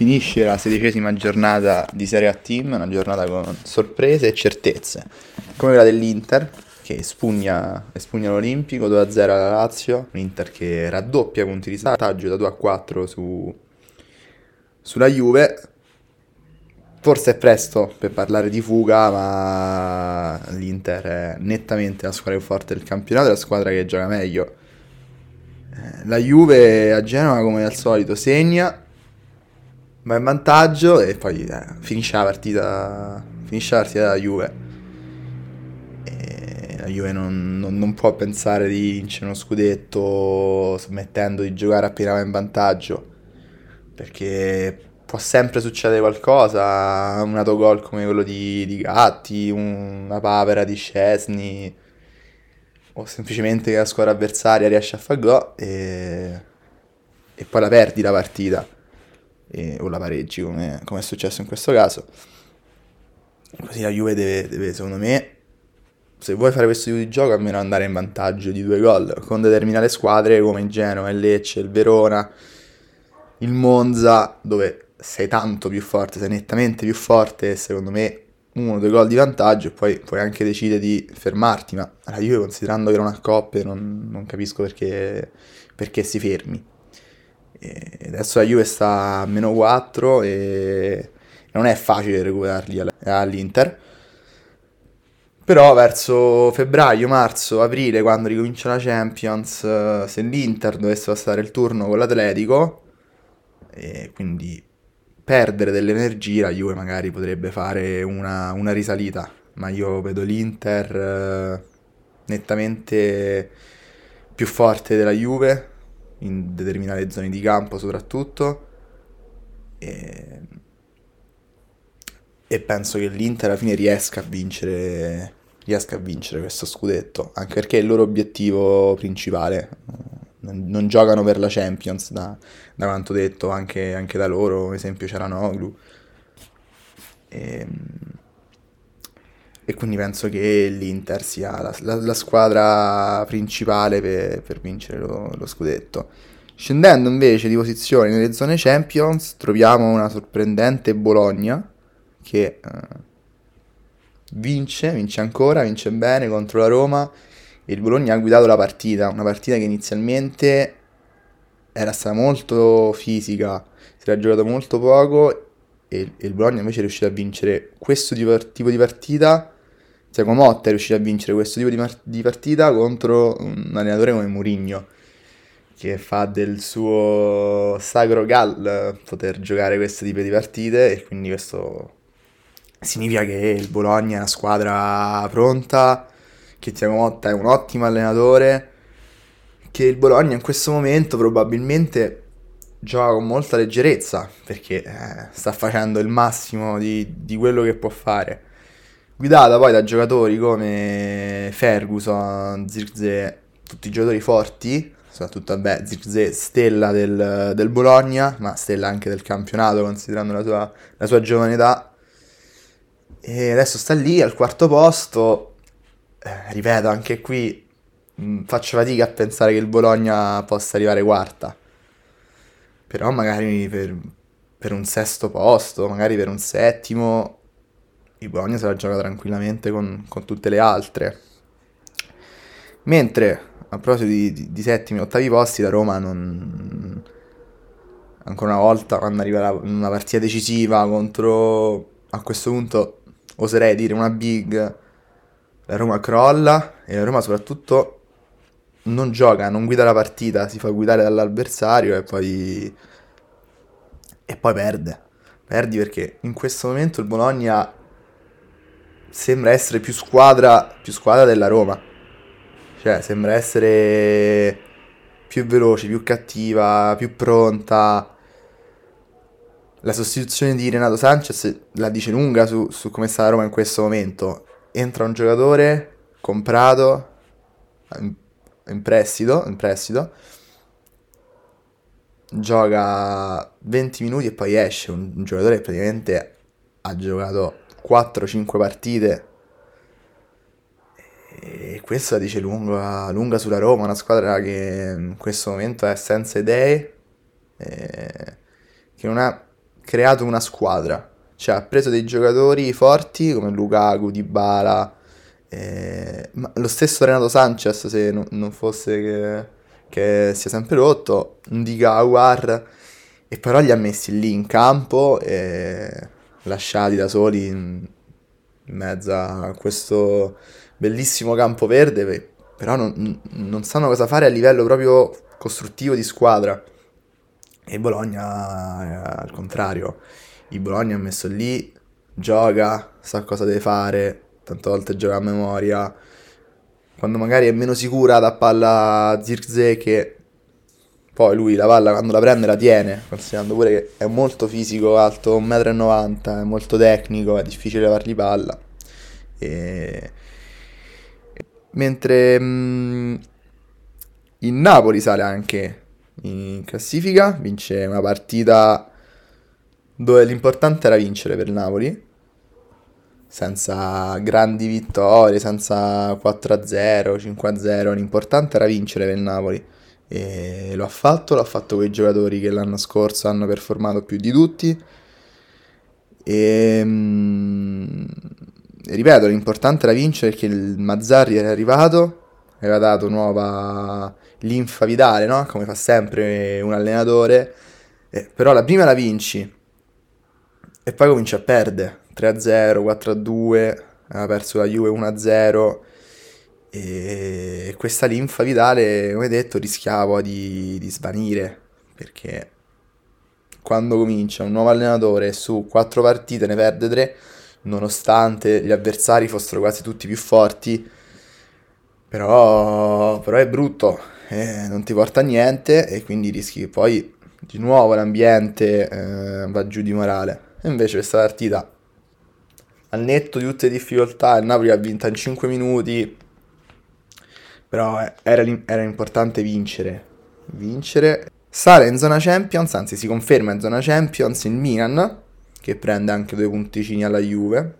Finisce la sedicesima giornata di Serie A Team, una giornata con sorprese e certezze, come quella dell'Inter che spugna, espugna l'Olimpico 2-0 alla Lazio, l'Inter che raddoppia punti di vantaggio da 2-4 su, sulla Juve. Forse è presto per parlare di fuga, ma l'Inter è nettamente la squadra più forte del campionato, la squadra che gioca meglio. Eh, la Juve a Genova, come al solito, segna va in vantaggio e poi eh, finisce la partita finisce la partita della Juve. E la Juve non, non, non, può pensare di vincere uno scudetto smettendo di giocare appena va in vantaggio perché può sempre succedere qualcosa un autogol come quello di, di Gatti una papera di Scesni o semplicemente che la squadra avversaria riesce a fare gol e, e poi la perdi la partita e, o la pareggi come, come, è successo in questo caso. Così la Juve deve, deve, secondo me, se vuoi fare questo tipo di gioco, almeno andare in vantaggio di due gol con determinate squadre come il Genoa, il Lecce, il Verona, il Monza, dove sei tanto più forte, sei nettamente più forte, secondo me uno o due gol di vantaggio e poi puoi anche decidere di fermarti, ma la Juve considerando che non ha coppe non, non capisco perché, perché si fermi. E adesso la Juve sta a meno 4 e non è facile recuperarli all'Inter. Però verso febbraio, marzo, aprile, quando ricomincia la Champions, se l'Inter dovesse passare il turno con l'Atletico, e quindi perdere delle energie, la Juve magari potrebbe fare una, una risalita. Ma io vedo l'Inter eh, nettamente più forte della Juve in determinate zone di campo soprattutto. E, e penso che l'Inter alla fine riesca a vincere riesca a vincere questo scudetto anche perché è il loro obiettivo principale. Non, giocano per la Champions da, da quanto detto anche, anche, da loro ad esempio c'era Noglu e, e quindi penso che l'Inter sia la, la, la squadra principale per, per vincere lo, lo, scudetto. Scendendo invece di posizione nelle zone Champions troviamo una sorprendente Bologna che eh, vince, vince ancora, vince bene contro la Roma e il Bologna ha guidato la partita, una partita che inizialmente era stata molto fisica, si era giocato molto poco e, il Bologna invece è riuscito a vincere questo tipo di partita Tiago Motta è riuscito a vincere questo tipo di, mar- di partita contro un allenatore come Mourinho che fa del suo sacro gal poter giocare questo tipo di partite e quindi questo significa che il Bologna è una squadra pronta, che Tiago Motta è un ottimo allenatore, che il Bologna in questo momento probabilmente gioca con molta leggerezza perché eh, sta facendo il massimo di, di quello che può fare guidata poi da giocatori come Ferguson, Zirze, tutti i giocatori forti, soprattutto vabbè, Zirze stella del, del, Bologna, ma stella anche del campionato considerando la sua, la sua giovane età. E adesso sta lì al quarto posto, eh, ripeto, anche qui mh, mm, faccio fatica a pensare che il Bologna possa arrivare quarta. Però magari per, per un sesto posto, magari per un settimo, il Bologna se la gioca tranquillamente con, con tutte le altre. Mentre a proposito di, di, di, settimi e ottavi posti, la Roma non... Ancora una volta, quando arriva la, una partita decisiva contro, a questo punto, oserei dire una big, la Roma crolla e la Roma soprattutto non gioca, non guida la partita, si fa guidare dall'avversario e poi... e poi perde. Perdi perché in questo momento il Bologna sembra essere più squadra, più squadra della Roma. Cioè, sembra essere più veloce, più cattiva, più pronta. La sostituzione di Renato Sanchez la dice lunga su, su come sta la Roma in questo momento. Entra un giocatore comprato in, in prestito, in prestito gioca 20 minuti e poi esce un, un giocatore che praticamente ha giocato 4-5 partite. E questo la dice lunga, lunga, sulla Roma, una squadra che in questo momento è senza idee, che non ha creato una squadra. Cioè ha preso dei giocatori forti come Lukaku, Dybala, eh, ma lo stesso Renato Sanchez se non, non fosse che, che, sia sempre rotto, Ndiga Aguar, e però li ha messi lì in campo e lasciati da soli in, in mezzo a questo bellissimo campo verde, però non, non sanno cosa fare a livello proprio costruttivo di squadra. E Bologna, al contrario, il Bologna ha messo lì, gioca, sa cosa deve fare, tante volte gioca a memoria. Quando magari è meno sicura da palla Zirze che poi lui la palla quando la prende la tiene, considerando pure che è molto fisico, alto 1,90 m, è molto tecnico, è difficile levargli palla. E... Mentre mh, mm, in Napoli sale anche in classifica, vince una partita dove l'importante era vincere per Napoli, senza grandi vittorie, senza 4-0, 5-0, l'importante era vincere per Napoli. E lo ha fatto, l'ha fatto con i giocatori che l'anno scorso hanno performato più di tutti. E, mm, ripeto, l'importante era vincere perché il Mazzarri era arrivato, aveva dato nuova linfa vitale, no? Come fa sempre un allenatore. Eh, però la prima la vinci e poi cominci a perdere 3-0, 4-2, aveva perso la Juve 1-0 e questa linfa vitale, come detto, rischiava di, di svanire perché quando comincia un nuovo allenatore su quattro partite ne perde tre, nonostante gli avversari fossero quasi tutti più forti, però, però è brutto, eh, non ti porta a niente e quindi rischi che poi di nuovo l'ambiente eh, va giù di morale. E invece questa partita, al netto di tutte le difficoltà, il Napoli ha vinto in 5 minuti, però eh, era, era importante vincere. Vincere. Sale in zona Champions, anzi si conferma in zona Champions il Milan, che prende anche due punticini alla Juve.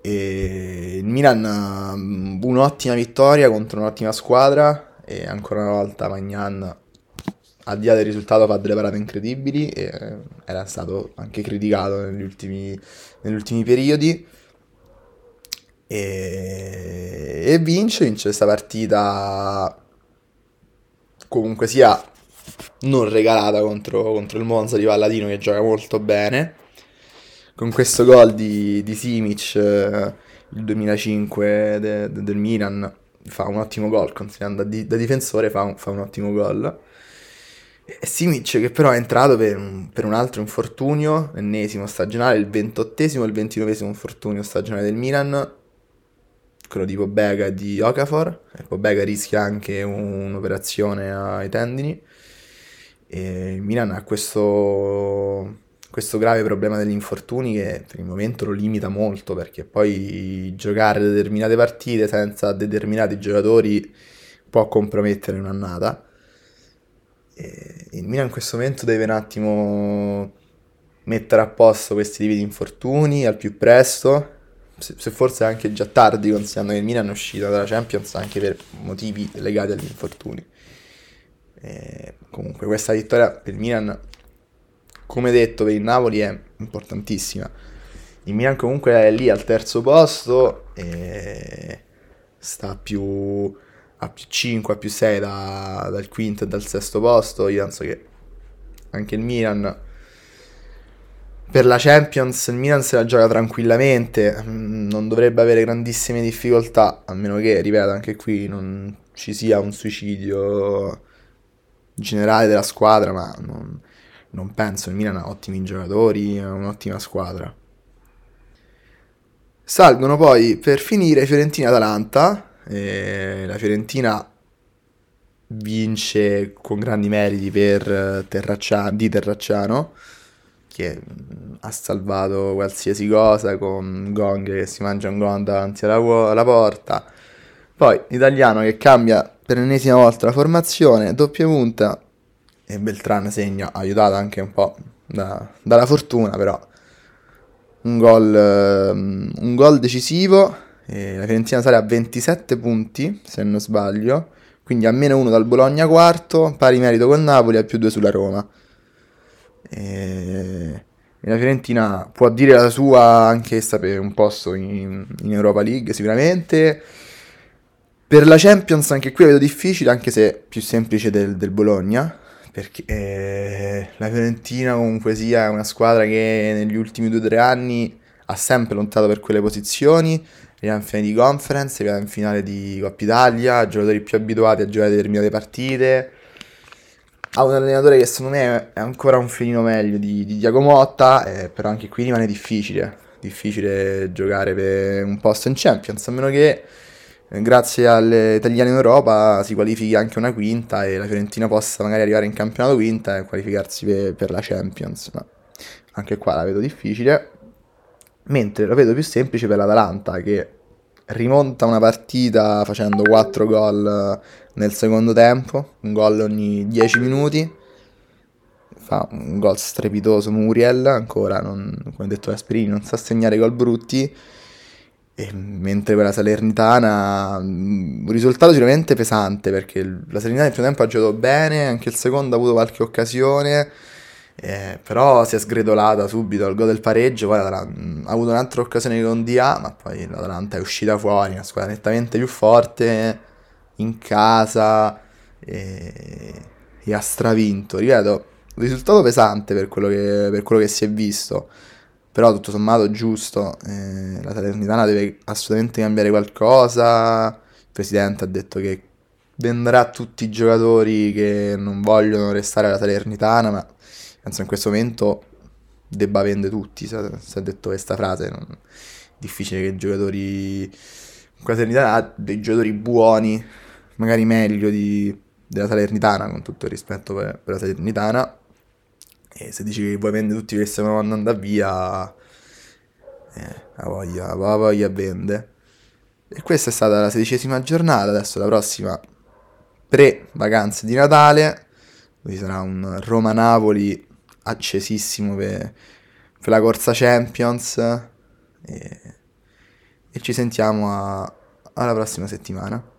E il Milan mm, un'ottima vittoria contro un'ottima squadra e ancora una volta Magnan al di là del risultato fa delle parate incredibili e eh, era stato anche criticato negli ultimi, negli ultimi periodi e, e vince, vince questa partita comunque sia non regalata contro, contro, il Monza di Palladino che gioca molto bene. Con questo gol di, di Simic eh, il 2005 de, de, del Milan fa un ottimo gol considerando da, da difensore fa un, fa un ottimo gol. Simic che però è entrato per un, per un altro infortunio, l'ennesimo stagionale, il ventottesimo e il ventinovesimo infortunio stagionale del Milan, quello di Pobega e di Okafor, Pobega rischia anche un'operazione ai tendini, e il Milan ha questo, questo grave problema degli infortuni che per il momento lo limita molto perché poi giocare determinate partite senza determinati giocatori può compromettere un'annata. E il Milan in questo momento deve un attimo mettere a posto questi tipi di infortuni al più presto, se, se forse anche già tardi, considerando che il Milan è uscito dalla Champions anche per motivi legati agli infortuni. E comunque questa vittoria per il Milan, come detto, per il Napoli è importantissima. Il Milan comunque è lì al terzo posto e sta più a più 5, a più 6 da, dal quinto e dal sesto posto. Io penso che anche il Milan per la Champions il Milan se la gioca tranquillamente, mm, non dovrebbe avere grandissime difficoltà, a meno che, ripeto, anche qui non ci sia un suicidio generale della squadra, ma non, non penso, il Milan ha ottimi giocatori, ha un'ottima squadra. Salgono poi per finire Fiorentina-Atalanta, la Fiorentina vince con grandi meriti per eh, Terracciano, di Terracciano che mm, ha salvato qualsiasi cosa con Gong che si mangia un gong davanti alla, alla porta. Poi l'italiano che cambia per l'ennesima volta la formazione, doppia punta e Beltran segna, aiutato anche un po' da, dalla fortuna, però un gol, um, un gol decisivo e la Fiorentina sale a 27 punti, se non sbaglio, quindi a meno 1 dal Bologna quarto, pari merito con Napoli e più 2 sulla Roma. E, e la Fiorentina può dire la sua anche sapere un posto in, in Europa League sicuramente. Per la Champions anche qui la vedo difficile, anche se più semplice del, del Bologna, perché eh, la Fiorentina comunque sia una squadra che negli ultimi due o tre anni ha sempre lottato per quelle posizioni, arriva in finale di conference, arriva in finale di Coppa Italia, giocatori più abituati a giocare determinate partite, ha un allenatore che secondo me è ancora un filino meglio di, di Diago Motta, eh, però anche qui rimane difficile, difficile giocare per un posto in Champions, a meno che eh, grazie alle italiane in Europa si qualifichi anche una quinta e la Fiorentina possa magari arrivare in campionato quinta e qualificarsi per, per la Champions, ma anche qua la vedo difficile, mentre la vedo più semplice per l'Atalanta che rimonta una partita facendo 4 gol nel secondo tempo, un gol ogni 10 minuti. Fa un gol strepitoso Muriel, ancora, non, come detto Gasperini, non sa segnare gol brutti. E mentre quella Salernitana, un risultato sicuramente pesante perché la Salernitana nel primo tempo ha giocato bene, anche il secondo ha avuto qualche occasione, eh, però si è sgretolata subito al gol del pareggio, poi ha avuto un'altra occasione con DA, ma poi l'Atalanta è uscita fuori, una squadra nettamente più forte, in casa, e, e ha stravinto. Ripeto, risultato pesante per quello che, per quello che si è visto, però tutto sommato giusto, eh, la Salernitana deve assolutamente cambiare qualcosa, il presidente ha detto che venderà tutti i giocatori che non vogliono restare alla Salernitana, ma penso in questo momento debba vendere tutti, si è detto questa frase, non... è difficile che i giocatori, Salernitana ha dei giocatori buoni, magari meglio di, della Salernitana, con tutto il rispetto per, per la Salernitana, e se dici che vuoi vendere tutti che stavano andando via, eh, la voglia, la voglia vende. E questa è stata la sedicesima giornata, adesso la prossima pre-vacanze di Natale, dove sarà un Roma-Napoli accesissimo per, per la corsa Champions e, e ci sentiamo a, alla prossima settimana.